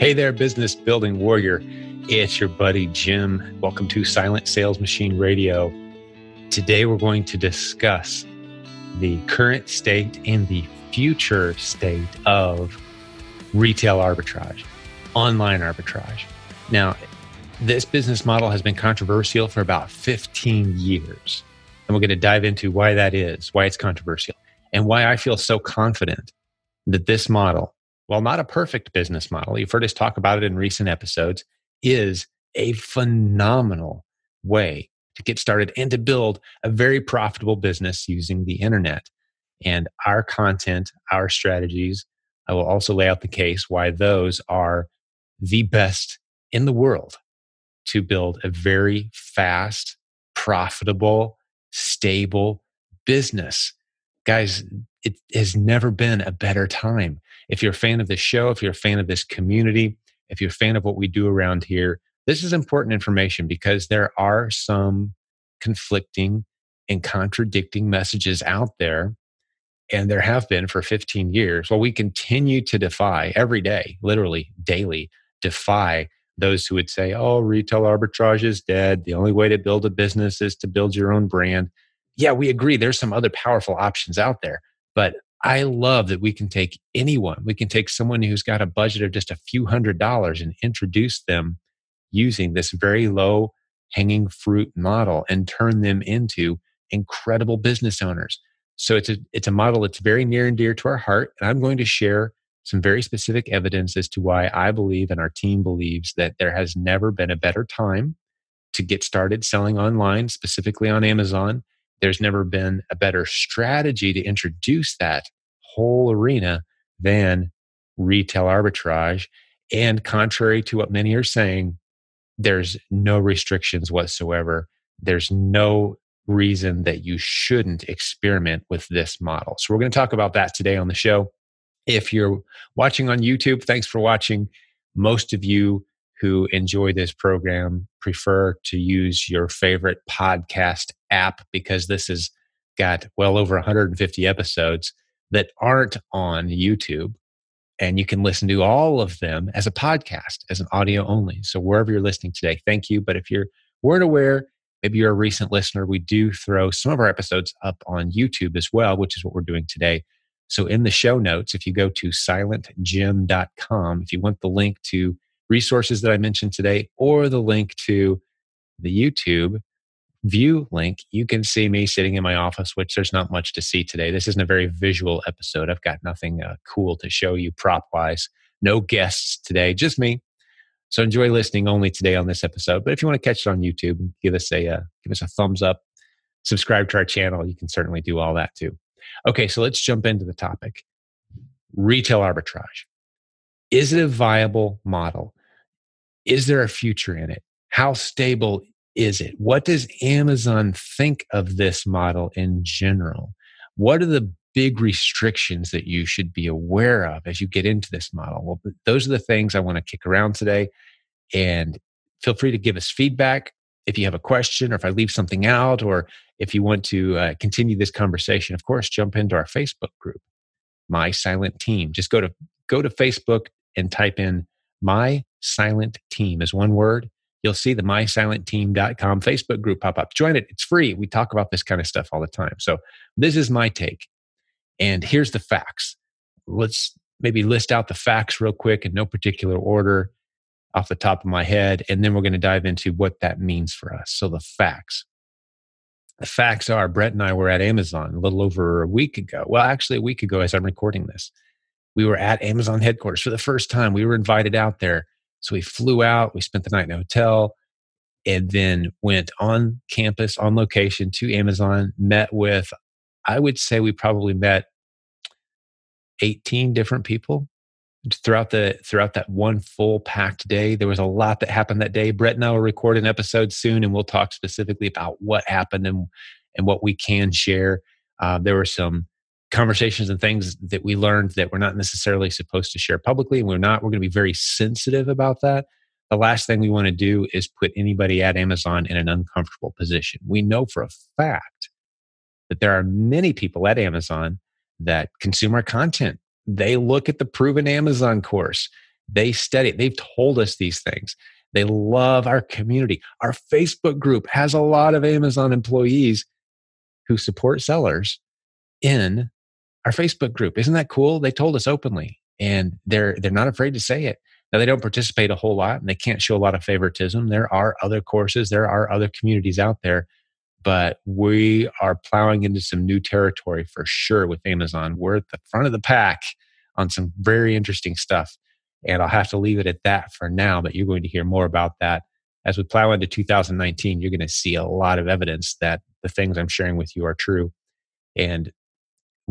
Hey there, business building warrior. It's your buddy Jim. Welcome to Silent Sales Machine Radio. Today we're going to discuss the current state and the future state of retail arbitrage, online arbitrage. Now, this business model has been controversial for about 15 years. And we're going to dive into why that is, why it's controversial, and why I feel so confident that this model while not a perfect business model, you've heard us talk about it in recent episodes, is a phenomenal way to get started and to build a very profitable business using the internet. And our content, our strategies, I will also lay out the case why those are the best in the world to build a very fast, profitable, stable business. Guys, it has never been a better time if you're a fan of this show, if you're a fan of this community, if you're a fan of what we do around here, this is important information because there are some conflicting and contradicting messages out there. And there have been for 15 years. Well, we continue to defy every day, literally daily, defy those who would say, oh, retail arbitrage is dead. The only way to build a business is to build your own brand. Yeah, we agree. There's some other powerful options out there. But I love that we can take anyone, we can take someone who's got a budget of just a few hundred dollars and introduce them using this very low hanging fruit model and turn them into incredible business owners. So it's a it's a model that's very near and dear to our heart and I'm going to share some very specific evidence as to why I believe and our team believes that there has never been a better time to get started selling online, specifically on Amazon, there's never been a better strategy to introduce that whole arena than retail arbitrage. And contrary to what many are saying, there's no restrictions whatsoever. There's no reason that you shouldn't experiment with this model. So, we're going to talk about that today on the show. If you're watching on YouTube, thanks for watching. Most of you who enjoy this program prefer to use your favorite podcast app because this has got well over 150 episodes that aren't on YouTube. And you can listen to all of them as a podcast, as an audio only. So wherever you're listening today, thank you. But if you're weren't aware, maybe you're a recent listener, we do throw some of our episodes up on YouTube as well, which is what we're doing today. So in the show notes, if you go to silentjim.com, if you want the link to resources that I mentioned today or the link to the YouTube view link, you can see me sitting in my office, which there's not much to see today. This isn't a very visual episode. I've got nothing uh, cool to show you prop wise. No guests today, just me. So enjoy listening only today on this episode. But if you want to catch it on YouTube, give us a uh, give us a thumbs up, subscribe to our channel. You can certainly do all that too. Okay, so let's jump into the topic. Retail arbitrage. Is it a viable model? Is there a future in it? How stable is it? What does Amazon think of this model in general? What are the big restrictions that you should be aware of as you get into this model? Well, those are the things I want to kick around today. And feel free to give us feedback if you have a question or if I leave something out or if you want to uh, continue this conversation. Of course, jump into our Facebook group, My Silent Team. Just go to go to Facebook and type in My Silent Team is one word. You'll see the mysilentteam.com Facebook group pop up. Join it. It's free. We talk about this kind of stuff all the time. So this is my take. And here's the facts. Let's maybe list out the facts real quick in no particular order off the top of my head. And then we're going to dive into what that means for us. So the facts. The facts are Brett and I were at Amazon a little over a week ago. Well, actually, a week ago as I'm recording this. We were at Amazon headquarters for the first time. We were invited out there. So we flew out, we spent the night in a hotel, and then went on campus, on location to Amazon, met with, I would say we probably met 18 different people throughout the throughout that one full packed day. There was a lot that happened that day. Brett and i will record an episode soon and we'll talk specifically about what happened and and what we can share. Uh, there were some conversations and things that we learned that we're not necessarily supposed to share publicly. And we're not, we're going to be very sensitive about that. The last thing we want to do is put anybody at Amazon in an uncomfortable position. We know for a fact that there are many people at Amazon that consume our content. They look at the proven Amazon course. They study it. They've told us these things. They love our community. Our Facebook group has a lot of Amazon employees who support sellers in our Facebook group. Isn't that cool? They told us openly and they're they're not afraid to say it. Now they don't participate a whole lot and they can't show a lot of favoritism. There are other courses, there are other communities out there, but we are plowing into some new territory for sure with Amazon. We're at the front of the pack on some very interesting stuff. And I'll have to leave it at that for now, but you're going to hear more about that as we plow into 2019. You're going to see a lot of evidence that the things I'm sharing with you are true. And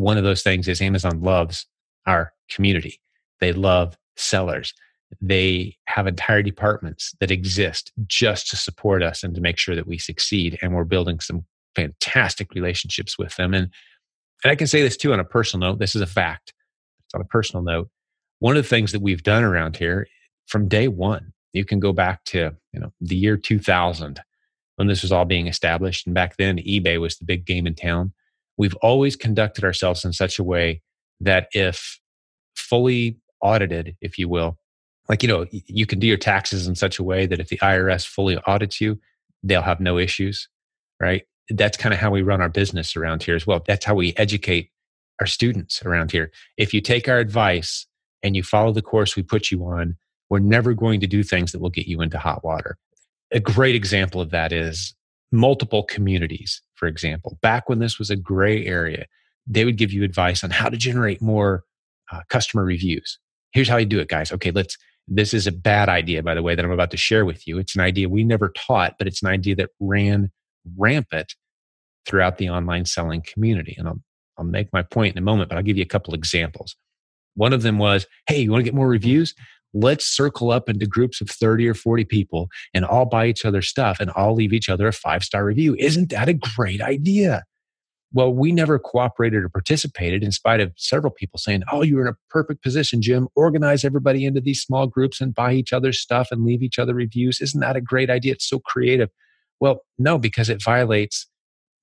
one of those things is Amazon loves our community. They love sellers. They have entire departments that exist just to support us and to make sure that we succeed. And we're building some fantastic relationships with them. And, and I can say this too on a personal note. This is a fact. It's on a personal note. One of the things that we've done around here from day one, you can go back to you know the year 2000 when this was all being established. And back then, eBay was the big game in town. We've always conducted ourselves in such a way that if fully audited, if you will, like, you know, you can do your taxes in such a way that if the IRS fully audits you, they'll have no issues, right? That's kind of how we run our business around here as well. That's how we educate our students around here. If you take our advice and you follow the course we put you on, we're never going to do things that will get you into hot water. A great example of that is multiple communities, for example. Back when this was a gray area, they would give you advice on how to generate more uh, customer reviews. Here's how you do it, guys. Okay, let's this is a bad idea, by the way, that I'm about to share with you. It's an idea we never taught, but it's an idea that ran rampant throughout the online selling community. And I'll, I'll make my point in a moment, but I'll give you a couple examples. One of them was, hey, you want to get more reviews? Let's circle up into groups of 30 or 40 people and all buy each other stuff and all leave each other a five star review. Isn't that a great idea? Well, we never cooperated or participated in spite of several people saying, Oh, you're in a perfect position, Jim. Organize everybody into these small groups and buy each other's stuff and leave each other reviews. Isn't that a great idea? It's so creative. Well, no, because it violates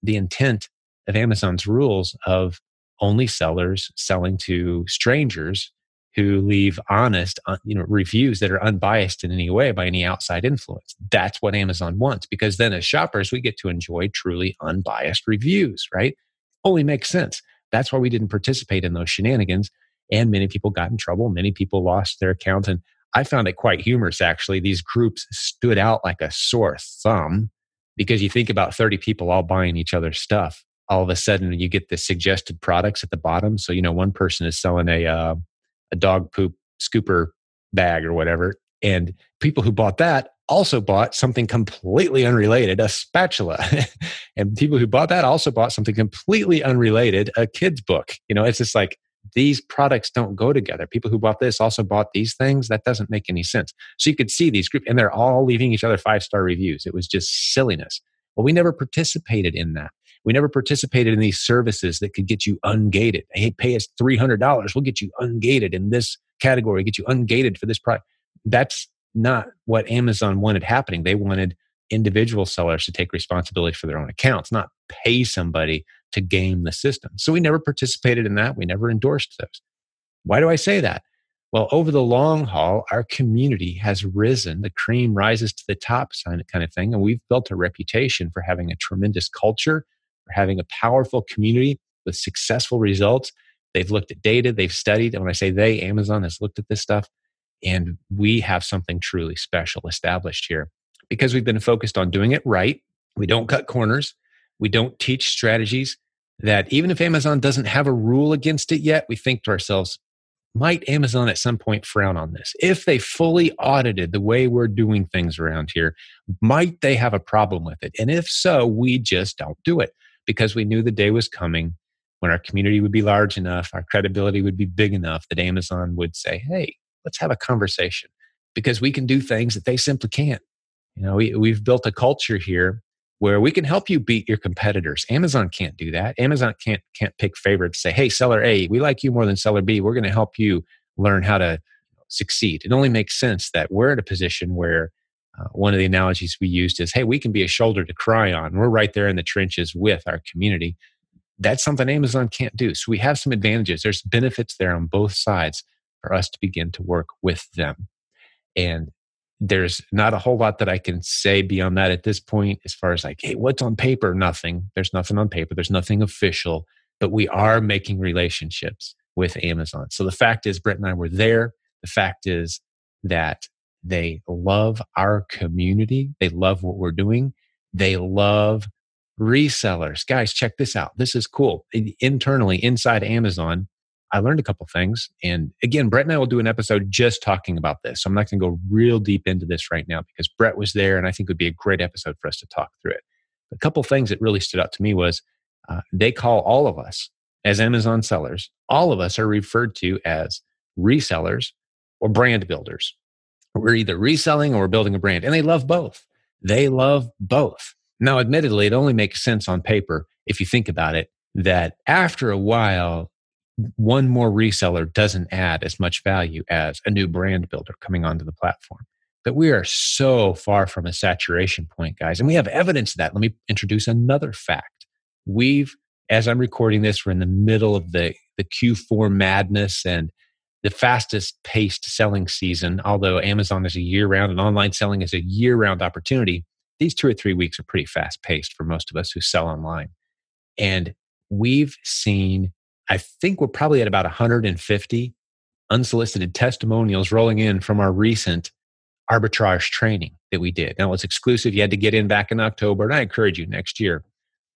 the intent of Amazon's rules of only sellers selling to strangers who leave honest uh, you know reviews that are unbiased in any way by any outside influence. That's what amazon wants because then as shoppers we get to enjoy truly unbiased reviews right? Only makes sense. That's why we didn't participate in those shenanigans and many people got in trouble. Many people lost their account and i found it quite humorous actually. These groups stood out like a sore thumb because you think about 30 people all buying each other's stuff. All of a sudden you get the suggested products at the bottom. So you know one person is selling a uh, a dog poop scooper bag or whatever. And people who bought that also bought something completely unrelated, a spatula. and people who bought that also bought something completely unrelated, a kid's book. You know, it's just like these products don't go together. People who bought this also bought these things. That doesn't make any sense. So you could see these groups, and they're all leaving each other five star reviews. It was just silliness. Well, we never participated in that. We never participated in these services that could get you ungated. Hey, pay us $300. We'll get you ungated in this category, get you ungated for this product. That's not what Amazon wanted happening. They wanted individual sellers to take responsibility for their own accounts, not pay somebody to game the system. So we never participated in that. We never endorsed those. Why do I say that? Well, over the long haul, our community has risen. The cream rises to the top kind of thing. And we've built a reputation for having a tremendous culture for having a powerful community with successful results. They've looked at data, they've studied. And when I say they, Amazon has looked at this stuff. And we have something truly special established here because we've been focused on doing it right. We don't cut corners. We don't teach strategies that even if Amazon doesn't have a rule against it yet, we think to ourselves, might Amazon at some point frown on this? If they fully audited the way we're doing things around here, might they have a problem with it? And if so, we just don't do it because we knew the day was coming when our community would be large enough, our credibility would be big enough that Amazon would say, hey, let's have a conversation because we can do things that they simply can't. You know, we, we've built a culture here where we can help you beat your competitors. Amazon can't do that. Amazon can't can't pick favorites. Say, hey, seller A, we like you more than seller B. We're going to help you learn how to succeed. It only makes sense that we're in a position where uh, one of the analogies we used is, hey, we can be a shoulder to cry on. We're right there in the trenches with our community. That's something Amazon can't do. So we have some advantages. There's benefits there on both sides. for us to begin to work with them. And there's not a whole lot that I can say beyond that at this point, as far as like, hey, what's on paper? Nothing. There's nothing on paper. There's nothing official, but we are making relationships with Amazon. So the fact is, Brett and I were there. The fact is that they love our community. They love what we're doing. They love resellers. Guys, check this out. This is cool. Internally, inside Amazon, I learned a couple things. And again, Brett and I will do an episode just talking about this. So I'm not going to go real deep into this right now because Brett was there and I think it would be a great episode for us to talk through it. A couple things that really stood out to me was uh, they call all of us as Amazon sellers, all of us are referred to as resellers or brand builders. We're either reselling or we're building a brand, and they love both. They love both. Now, admittedly, it only makes sense on paper if you think about it that after a while, one more reseller doesn't add as much value as a new brand builder coming onto the platform. But we are so far from a saturation point, guys. And we have evidence of that. Let me introduce another fact. We've, as I'm recording this, we're in the middle of the, the Q4 madness and the fastest paced selling season. Although Amazon is a year round and online selling is a year round opportunity, these two or three weeks are pretty fast paced for most of us who sell online. And we've seen I think we're probably at about 150 unsolicited testimonials rolling in from our recent arbitrage training that we did. Now it's exclusive. You had to get in back in October, and I encourage you next year.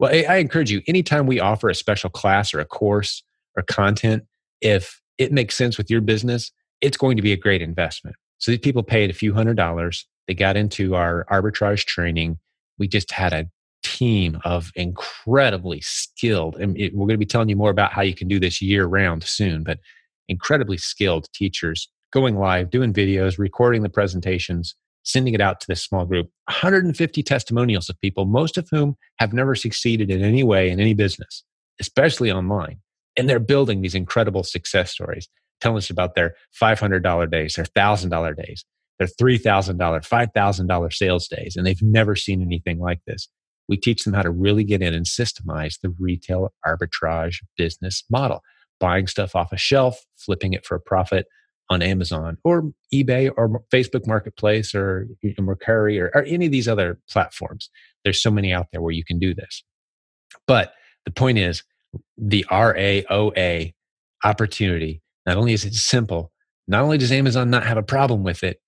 Well, I encourage you anytime we offer a special class or a course or content, if it makes sense with your business, it's going to be a great investment. So these people paid a few hundred dollars. They got into our arbitrage training. We just had a team of incredibly skilled, and it, we're going to be telling you more about how you can do this year round soon, but incredibly skilled teachers going live, doing videos, recording the presentations, sending it out to this small group. 150 testimonials of people, most of whom have never succeeded in any way in any business, especially online. And they're building these incredible success stories, telling us about their $500 days, their $1,000 days, their $3,000, $5,000 sales days. And they've never seen anything like this we teach them how to really get in and systemize the retail arbitrage business model, buying stuff off a shelf, flipping it for a profit on Amazon or eBay or Facebook Marketplace or Mercari or, or any of these other platforms. There's so many out there where you can do this. But the point is, the RAOA opportunity, not only is it simple, not only does Amazon not have a problem with it,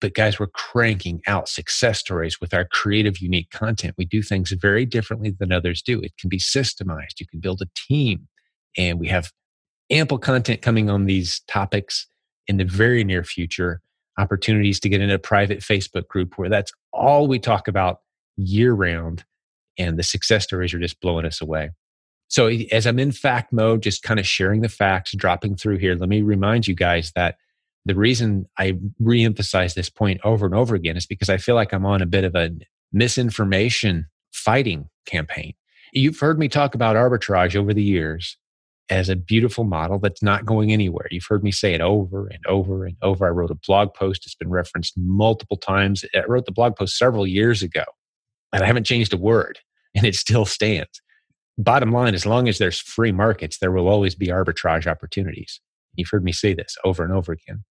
but guys, we're cranking out success stories with our creative, unique content. We do things very differently than others do. It can be systemized. You can build a team. And we have ample content coming on these topics in the very near future. Opportunities to get in a private Facebook group where that's all we talk about year round. And the success stories are just blowing us away. So, as I'm in fact mode, just kind of sharing the facts, dropping through here, let me remind you guys that the reason I reemphasize this point over and over again is because I feel like I'm on a bit of a misinformation fighting campaign. You've heard me talk about arbitrage over the years as a beautiful model that's not going anywhere. You've heard me say it over and over and over. I wrote a blog post, it's been referenced multiple times. I wrote the blog post several years ago, and I haven't changed a word, and it still stands. Bottom line, as long as there's free markets, there will always be arbitrage opportunities. You've heard me say this over and over again.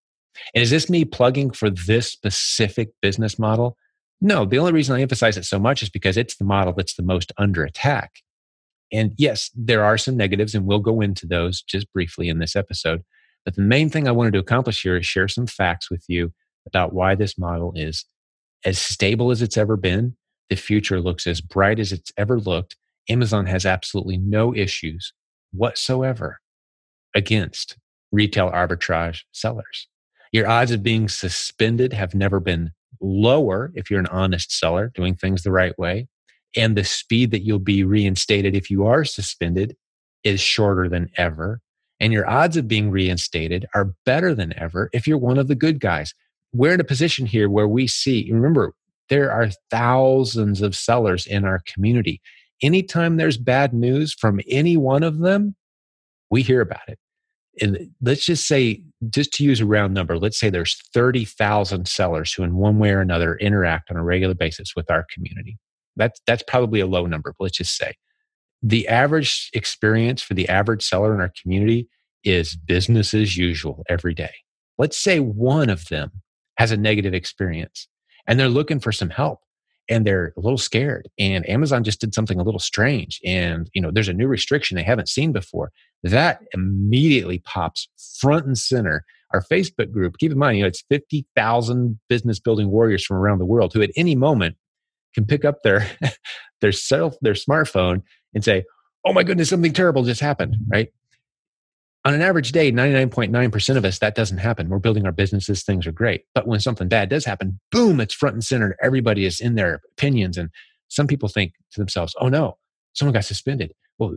And is this me plugging for this specific business model? No, the only reason I emphasize it so much is because it's the model that's the most under attack. And yes, there are some negatives, and we'll go into those just briefly in this episode. But the main thing I wanted to accomplish here is share some facts with you about why this model is as stable as it's ever been. The future looks as bright as it's ever looked. Amazon has absolutely no issues whatsoever against retail arbitrage sellers. Your odds of being suspended have never been lower if you're an honest seller doing things the right way. And the speed that you'll be reinstated if you are suspended is shorter than ever. And your odds of being reinstated are better than ever if you're one of the good guys. We're in a position here where we see, remember, there are thousands of sellers in our community. Anytime there's bad news from any one of them, we hear about it and let's just say, just to use a round number, let's say there's 30,000 sellers who, in one way or another, interact on a regular basis with our community. That's, that's probably a low number, but let's just say the average experience for the average seller in our community is business as usual every day. let's say one of them has a negative experience and they're looking for some help and they're a little scared and amazon just did something a little strange and you know there's a new restriction they haven't seen before. That immediately pops front and center. Our facebook group keep in mind you know it's 50000 business building warriors from around the world who at any moment can pick up their their self their smartphone and say oh my goodness something terrible just happened right on an average day 99.9% of us that doesn't happen. We're building our businesses things are great. But when something bad does happen boom it's front and center. Everybody is in their opinions. And some people think to themselves oh no someone got suspended. Well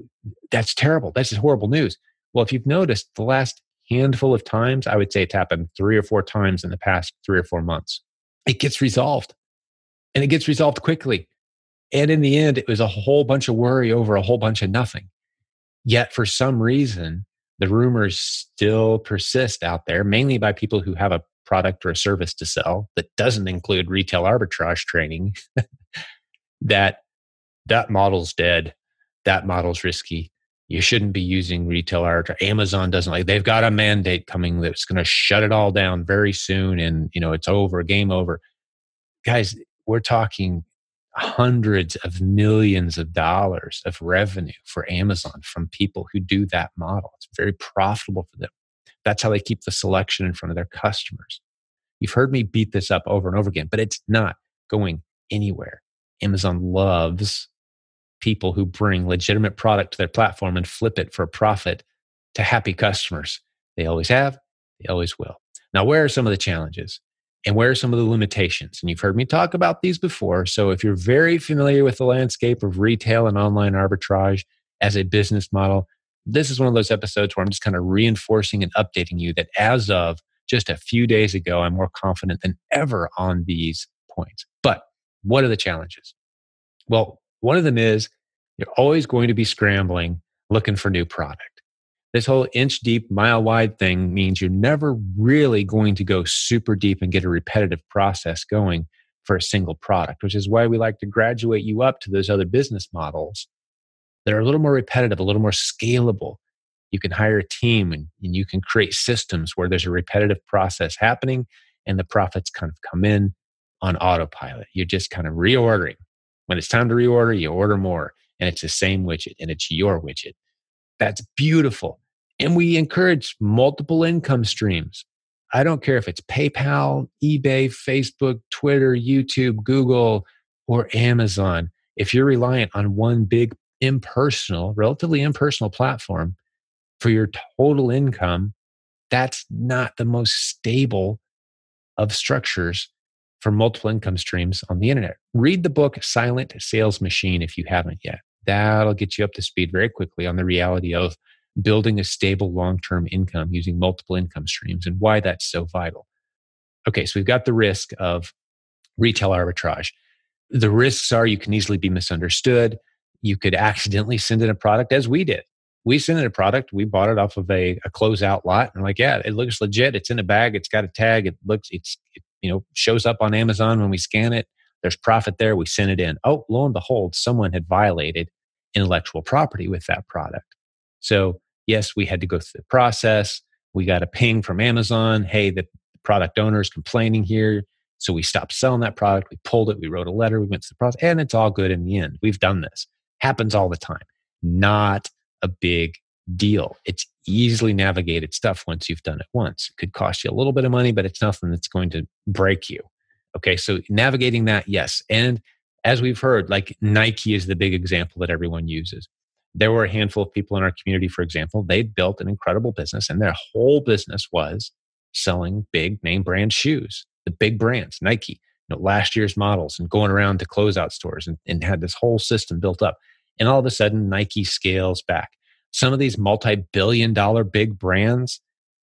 that's terrible. That's just horrible news. Well if you've noticed the last handful of times i would say it's happened three or four times in the past three or four months. It gets resolved. And it gets resolved quickly. And in the end it was a whole bunch of worry over a whole bunch of nothing. Yet for some reason the rumors still persist out there, mainly by people who have a product or a service to sell that doesn't include retail arbitrage training, that that model's dead, that model's risky. You shouldn't be using retail arbitrage. Amazon doesn't like. They've got a mandate coming that's going to shut it all down very soon, and you know it's over, game over. Guys, we're talking hundreds of millions of dollars of revenue for Amazon from people who do that model. It's very profitable for them. That's how they keep the selection in front of their customers. You've heard me beat this up over and over again, but it's not going anywhere. Amazon loves people who bring legitimate product to their platform and flip it for a profit to happy customers. They always have, they always will. Now, where are some of the challenges? And where are some of the limitations? And you've heard me talk about these before. So if you're very familiar with the landscape of retail and online arbitrage as a business model, this is one of those episodes where I'm just kind of reinforcing and updating you that as of just a few days ago, I'm more confident than ever on these points. But what are the challenges? Well, one of them is you're always going to be scrambling looking for new product this whole inch deep, mile wide thing means you're never really going to go super deep and get a repetitive process going for a single product, which is why we like to graduate you up to those other business models that are a little more repetitive, a little more scalable. You can hire a team and, and you can create systems where there's a repetitive process happening and the profits kind of come in on autopilot. You're just kind of reordering. When it's time to reorder, you order more and it's the same widget and it's your widget. That's beautiful. And we encourage multiple income streams. I don't care if it's PayPal, eBay, Facebook, Twitter, YouTube, Google, or Amazon. If you're reliant on one big impersonal, relatively impersonal platform for your total income, that's not the most stable of structures for multiple income streams on the internet. Read the book Silent Sales Machine if you haven't yet. That'll get you up to speed very quickly on the reality of building a stable long term income using multiple income streams and why that's so vital. Okay, so we've got the risk of retail arbitrage. The risks are you can easily be misunderstood. You could accidentally send in a product as we did. We sent in a product, we bought it off of a, a closeout lot, and like, yeah, it looks legit. It's in a bag, it's got a tag, it looks, it's, it, you know, shows up on Amazon when we scan it. There's profit there. We sent it in. Oh, lo and behold, someone had violated intellectual property with that product. So, yes, we had to go through the process. We got a ping from Amazon. Hey, the product owner is complaining here. So we stopped selling that product. We pulled it. We wrote a letter. We went through the process, and it's all good in the end. We've done this. Happens all the time. Not a big deal. It's easily navigated stuff once you've done it once. It could cost you a little bit of money, but it's nothing that's going to break you. Okay, so navigating that, yes. And as we've heard, like Nike is the big example that everyone uses. There were a handful of people in our community, for example, they built an incredible business, and their whole business was selling big name brand shoes, the big brands, Nike, you know, last year's models, and going around to closeout stores and, and had this whole system built up. And all of a sudden, Nike scales back. Some of these multi billion dollar big brands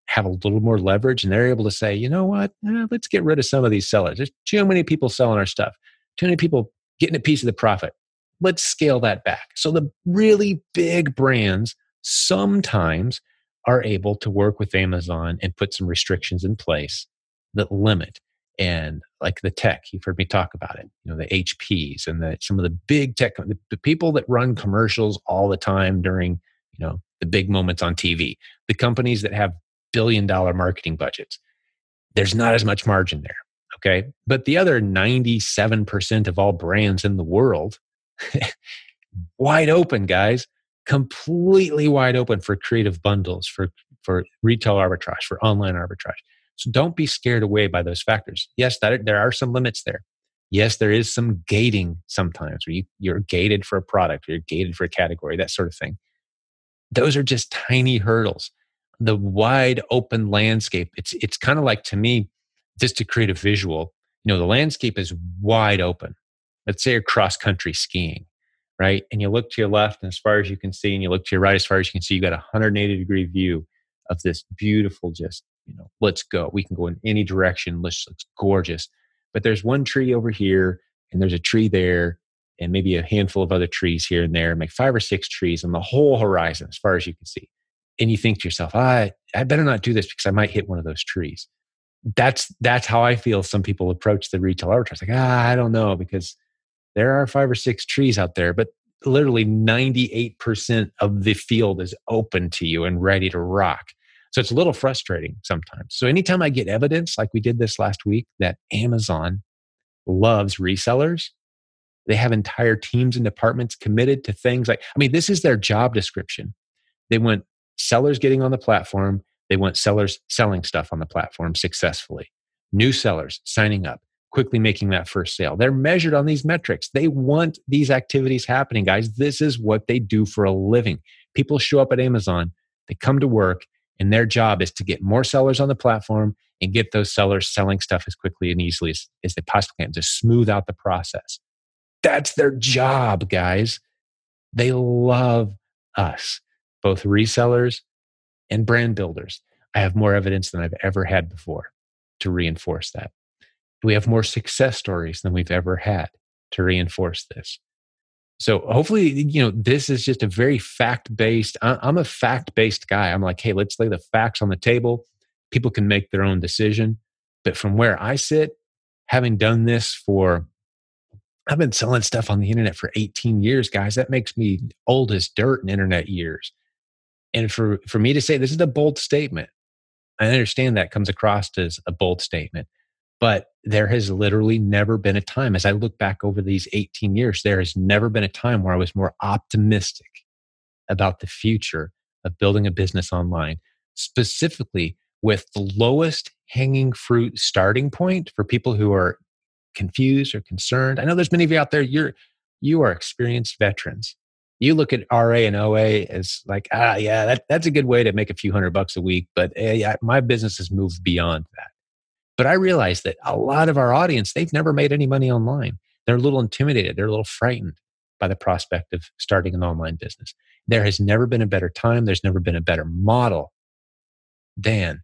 have a little more leverage and they're able to say, you know what, eh, let's get rid of some of these sellers. There's too many people selling our stuff, too many people getting a piece of the profit. Let's scale that back. So the really big brands sometimes are able to work with Amazon and put some restrictions in place that limit and like the tech you've heard me talk about it you know the hps and the some of the big tech the, the, people that run commercials all the time during you know the big moments on tv the companies that have billion dollar marketing budgets there's not as much margin there. Okay. But the other 97% of all brands in the world, wide open, guys, completely wide open for creative bundles, for, for retail arbitrage, for online arbitrage. So don't be scared away by those factors. Yes, that, there are some limits there. Yes, there is some gating sometimes where you, you're gated for a product, you're gated for a category, that sort of thing. Those are just tiny hurdles. The wide open landscape, it's, it's kind of like to me, just to create a visual, you know, the landscape is wide open. Let's say you're cross country skiing, right? And you look to your left and as far as you can see, and you look to your right as far as you can see, you got a 180 degree view of this beautiful, just, you know, let's go. We can go in any direction. Let's, looks gorgeous. But there's one tree over here, and there's a tree there, and maybe a handful of other trees here and there, make five or six trees on the whole horizon as far as you can see. And you think to yourself, I, I better not do this because I might hit one of those trees that's that's how I feel some people approach the retail arbitrage. Like, ah, I don't know, because there are five or six trees out there, but literally 98% of the field is open to you and ready to rock. So it's a little frustrating sometimes. So anytime I get evidence, like we did this last week, that Amazon loves resellers, they have entire teams and departments committed to things like, I mean, this is their job description. They want sellers getting on the platform they want sellers selling stuff on the platform successfully, new sellers signing up, quickly making that first sale. They're measured on these metrics. They want these activities happening, guys. This is what they do for a living. People show up at Amazon, they come to work, and their job is to get more sellers on the platform and get those sellers selling stuff as quickly and easily as, as they possibly can to smooth out the process. That's their job, guys. They love us, both resellers and brand builders. I have more evidence than I've ever had before to reinforce that. We have more success stories than we've ever had to reinforce this. So hopefully, you know, this is just a very fact based. I'm a fact based guy. I'm like, hey, let's lay the facts on the table. People can make their own decision. But from where I sit, having done this for, I've been selling stuff on the internet for 18 years, guys. That makes me old as dirt in internet years. And for, for me to say this is a bold statement, I understand that comes across as a bold statement. But there has literally never been a time, as I look back over these 18 years, there has never been a time where I was more optimistic about the future of building a business online, specifically with the lowest hanging fruit starting point for people who are confused or concerned. I know there's many of you out there, you're you are experienced veterans you look at RA and OA as like, ah, yeah, that, that's a good way to make a few hundred bucks a week. But eh, my business has moved beyond that. But I realize that a lot of our audience, they've never made any money online. They're a little intimidated. They're a little frightened by the prospect of starting an online business. There has never been a better time. There's never been a better model than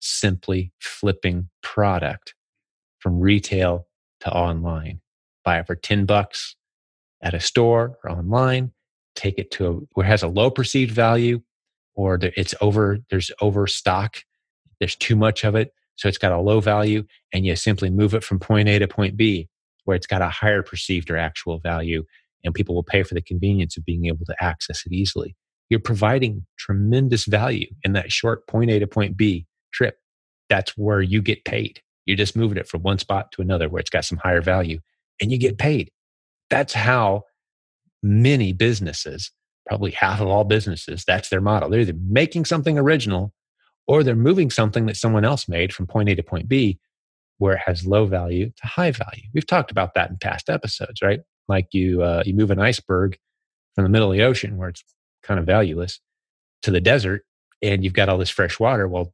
simply flipping product from retail to online. Buy it for 10 bucks at a store or online, take it to a, where it has a low perceived value or it's over there's overstock there's too much of it so it's got a low value and you simply move it from point a to point b where it's got a higher perceived or actual value and people will pay for the convenience of being able to access it easily. You're providing tremendous value in that short point a to point b trip. That's where you get paid. You're just moving it from one spot to another where it's got some higher value and you get paid. That's how many businesses, probably half of all businesses, that's their model. They're either making something original or they're moving something that someone else made from point A to point B where it has low value to high value. We've talked about that in past episodes, right? Like you uh, you move an iceberg from the middle of the ocean where it's kind of valueless to the desert and you've got all this fresh water. Well,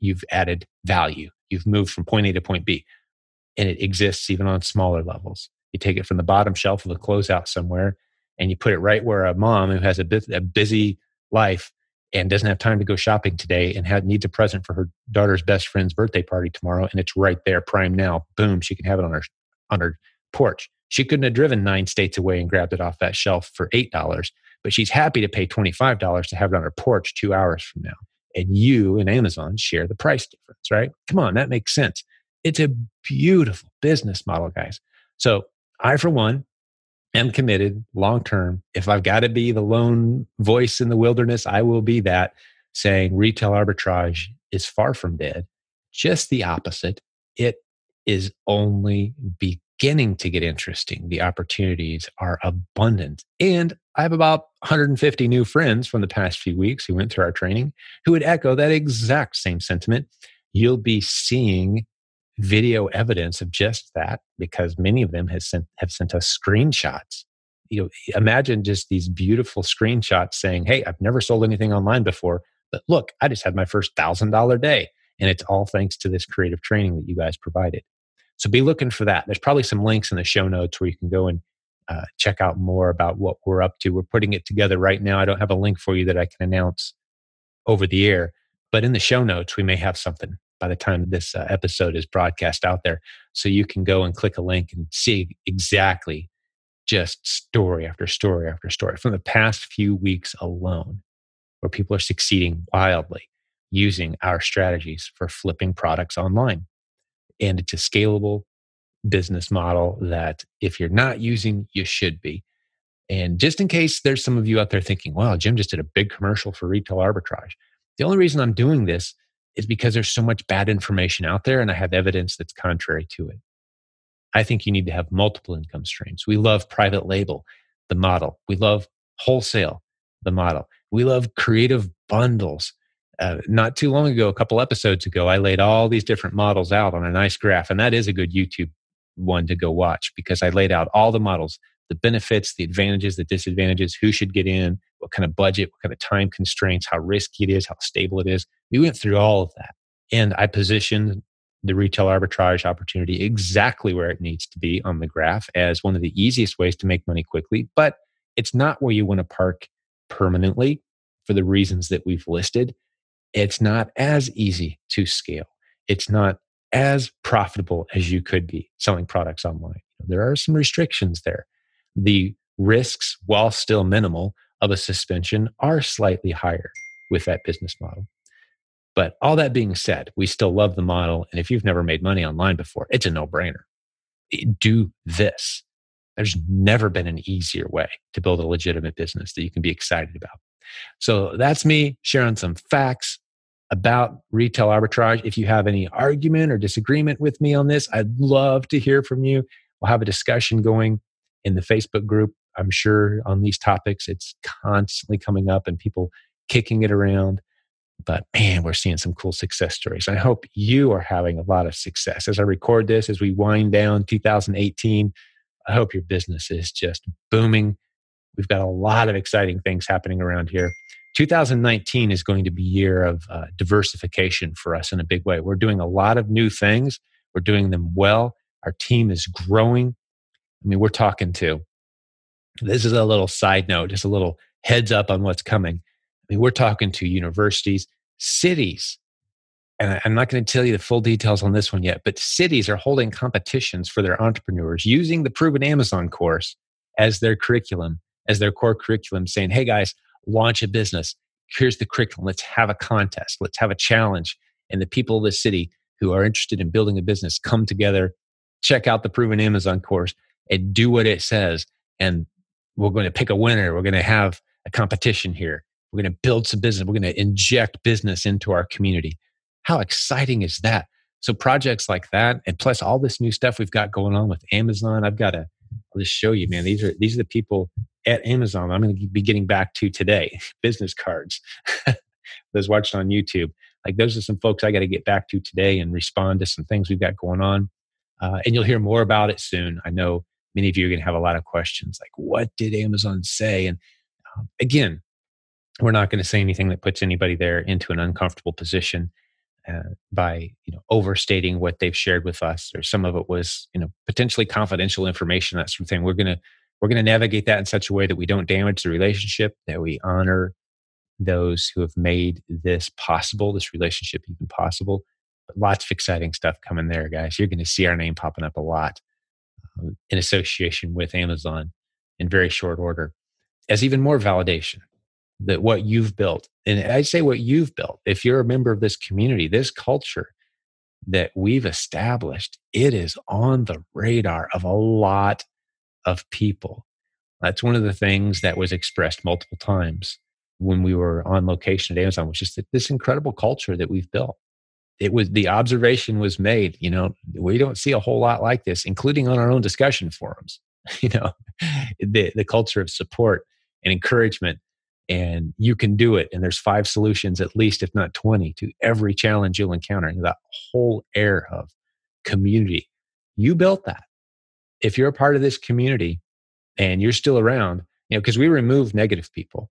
you've added value. You've moved from point A to point B and it exists even on smaller levels. You take it from the bottom shelf of a closeout somewhere and you put it right where a mom who has a, bit, a busy life and doesn't have time to go shopping today and had, needs a present for her daughter's best friend's birthday party tomorrow and it's right there prime now boom she can have it on her on her porch. She couldn't have driven nine states away and grabbed it off that shelf for eight dollars but she's happy to pay $25 to have it on her porch two hours from now. And you and amazon share the price difference right? Come on that makes sense. It's a beautiful business model guys. So i for one am committed long term. If I've got to be the lone voice in the wilderness, I will be that saying retail arbitrage is far from dead. just the opposite. It is only beginning to get interesting. The opportunities are abundant. And I have about 150 new friends from the past few weeks who went through our training who would echo that exact same sentiment. You'll be seeing video evidence of just that because many of them have sent, have sent us screenshots. You know, imagine just these beautiful screenshots saying, Hey, I've never sold anything online before, but look, I just had my first thousand dollar day. And it's all thanks to this creative training that you guys provided. So be looking for that. There's probably some links in the show notes where you can go and uh, check out more about what we're up to. We're putting it together right now. I don't have a link for you that I can announce over the air, but in the show notes, we may have something by the time this uh, episode is broadcast out there. So you can go and click a link and see exactly just story after story after story from the past few weeks alone, where people are succeeding wildly using our strategies for flipping products online. And it's a scalable business model that if you're not using, you should be. And just in case there's some of you out there thinking, wow, Jim just did a big commercial for retail arbitrage. The only reason I'm doing this is because there's so much bad information out there and I have evidence that's contrary to it. I think you need to have multiple income streams. We love private label, the model. We love wholesale, the model. We love creative bundles. Uh, not too long ago, a couple episodes ago, I laid all these different models out on a nice graph, and that is a good YouTube one to go watch because I laid out all the models, the benefits, the advantages, the disadvantages, who should get in, what kind of budget, what kind of time constraints, how risky it is, how stable it is. We went through all of that. And I positioned the retail arbitrage opportunity exactly where it needs to be on the graph as one of the easiest ways to make money quickly. But it's not where you want to park permanently for the reasons that we've listed. It's not as easy to scale. It's not as profitable as you could be selling products online. There are some restrictions there. The risks, while still minimal, of a suspension are slightly higher with that business model. But all that being said, we still love the model. And if you've never made money online before, it's a no brainer. Do this. There's never been an easier way to build a legitimate business that you can be excited about. So that's me sharing some facts about retail arbitrage. If you have any argument or disagreement with me on this, I'd love to hear from you. We'll have a discussion going in the Facebook group. I'm sure on these topics, it's constantly coming up and people kicking it around. But man, we're seeing some cool success stories. I hope you are having a lot of success. As I record this, as we wind down 2018, I hope your business is just booming. We've got a lot of exciting things happening around here. 2019 is going to be a year of uh, diversification for us in a big way. We're doing a lot of new things. We're doing them well. Our team is growing. I mean, we're talking to, this is a little side note, just a little heads up on what's coming. I mean, we're talking to universities, cities, and I'm not going to tell you the full details on this one yet, but cities are holding competitions for their entrepreneurs using the Proven Amazon course as their curriculum, as their core curriculum, saying, hey guys, launch a business. Here's the curriculum. Let's have a contest. Let's have a challenge. And the people of the city who are interested in building a business come together, check out the Proven Amazon course, and do what it says. And we're going to pick a winner. We're going to have a competition here. We're going to build some business. We're going to inject business into our community. How exciting is that? So projects like that, and plus all this new stuff we've got going on with Amazon. I've got to I'll just show you, man. These are these are the people at Amazon. I'm going to be getting back to today. Business cards. those watched on YouTube. Like those are some folks I got to get back to today and respond to some things we've got going on. Uh, and you'll hear more about it soon. I know many of you are going to have a lot of questions like, what did Amazon say? And um, again, we're not going to say anything that puts anybody there into an uncomfortable position uh, by you know overstating what they've shared with us or some of it was you know potentially confidential information that sort of thing. We're going to we're going to navigate that in such a way that we don't damage the relationship that we honor those who have made this possible this relationship even possible. But lots of exciting stuff coming there guys. You're going to see our name popping up a lot in association with amazon in very short order as even more validation that what you've built, and I say what you've built, if you're a member of this community, this culture that we've established, it is on the radar of a lot of people. That's one of the things that was expressed multiple times when we were on location at Amazon, which is this incredible culture that we've built. It was the observation was made you know we don't see a whole lot like this including on our own discussion forums you know the the culture of support and encouragement and you can do it and there's five solutions at least if not 20 to every challenge you'll encounter that whole air of community. You built that. If you're a part of this community and you're still around you know because we remove negative people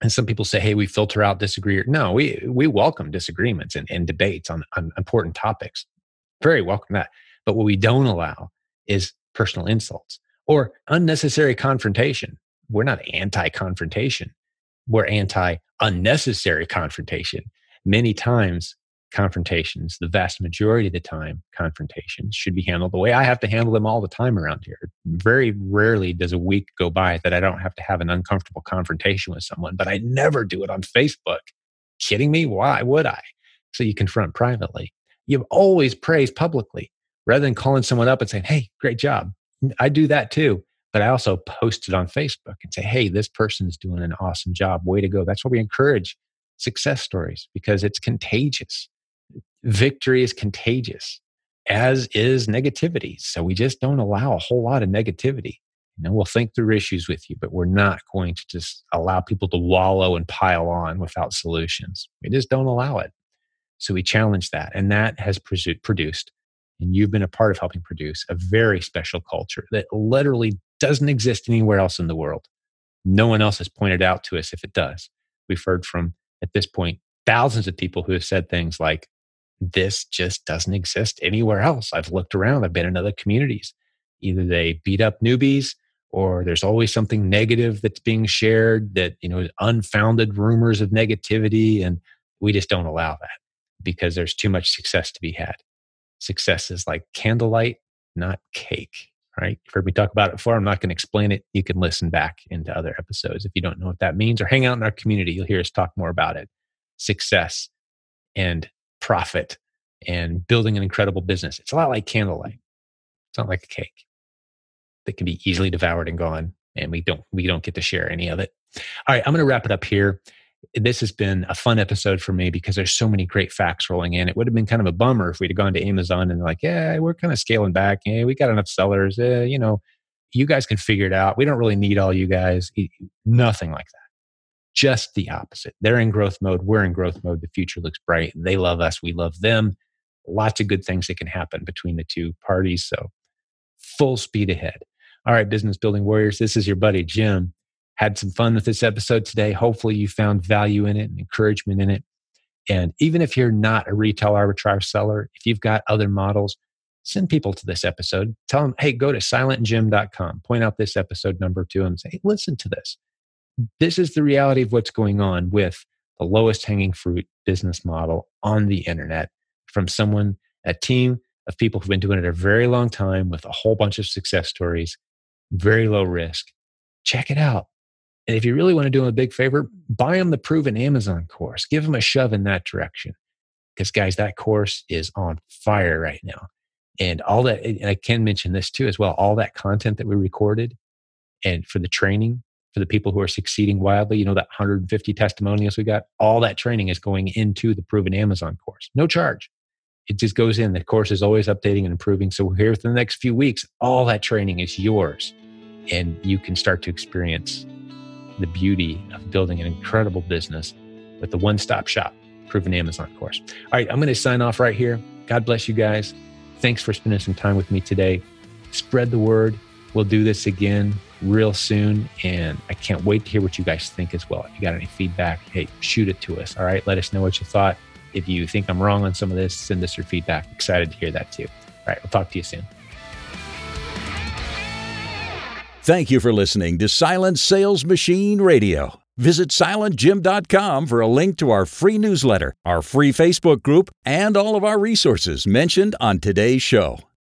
and some people say hey we filter out disagree no we we welcome disagreements and, and debates on, on important topics. Very welcome that. But what we don't allow is personal insults or unnecessary confrontation. We're not anti-confrontation. We're anti unnecessary confrontation. Many times confrontations, the vast majority of the time, confrontations should be handled the way I have to handle them all the time around here. Very rarely does a week go by that I don't have to have an uncomfortable confrontation with someone, but I never do it on Facebook. Kidding me? Why would I? So you confront privately. You've always praised publicly rather than calling someone up and saying, Hey, great job. I do that too. But I also post it on Facebook and say, Hey, this person is doing an awesome job. Way to go. That's why we encourage success stories because it's contagious victory is contagious, as is negativity. So we just don't allow a whole lot of negativity. You know, we'll think through issues with you, but we're not going to just allow people to wallow and pile on without solutions. We just don't allow it. So we challenge that. And that has produced, and you've been a part of helping produce, a very special culture that literally doesn't exist anywhere else in the world. No one else has pointed out to us if it does. We've heard from, at this point, thousands of people who have said things like, this just doesn't exist anywhere else. I've looked around, I've been in other communities. Either they beat up newbies or there's always something negative that's being shared that, you know, unfounded rumors of negativity. And we just don't allow that because there's too much success to be had. Success is like candlelight, not cake, right? You've heard me talk about it before. I'm not going to explain it. You can listen back into other episodes if you don't know what that means or hang out in our community. You'll hear us talk more about it. Success and profit and building an incredible business. It's a lot like candlelight. It's not like a cake that can be easily devoured and gone, and we don't we don't get to share any of it. All right, I'm going to wrap it up here. This has been a fun episode for me because there's so many great facts rolling in. It would have been kind of a bummer if we'd have gone to Amazon and like, yeah, we're kind of scaling back. Yeah, we got enough sellers. You know, you guys can figure it out. We don't really need all you guys. Nothing like that just the opposite. They're in growth mode. We're in growth mode. The future looks bright. They love us. We love them. Lots of good things that can happen between the two parties. So, full speed ahead. All right, business building warriors, this is your buddy Jim. Had some fun with this episode today. Hopefully, you found value in it and encouragement in it. And even if you're not a retail arbitrage seller, if you've got other models, send people to this episode. Tell them, hey, go to silentjim.com, point out this episode number to them, say, hey, listen to this this is the reality of what's going on with the lowest hanging fruit business model on the internet from someone, a team of people who've been doing it a very long time with a whole bunch of success stories, very low risk. Check it out. And if you really want to do them a big favor, buy them the proven Amazon course. Give them a shove in that direction. Because, guys, that course is on fire right now. And all that, and I can mention this too as well all that content that we recorded and for the training for the people who are succeeding wildly. You know, that 150 testimonials we got, all that training is going into the proven Amazon course. No charge. It just goes in. The course is always updating and improving. So here for the next few weeks, all that training is yours. And you can start to experience the beauty of building an incredible business with the one stop shop, proven Amazon course. All right, I'm going to sign off right here. God bless you guys. Thanks for spending some time with me today. Spread the word. We'll do this again real soon. And I can't wait to hear what you guys think as well. If you got any feedback, hey, shoot it to us. All right. Let us know what you thought. If you think I'm wrong on some of this, send us your feedback. Excited to hear that too. All right. We'll talk to you soon. Thank you for listening to Silent Sales Machine Radio. Visit silentjim.com for a link to our free newsletter, our free Facebook group, and all of our resources mentioned on today's show.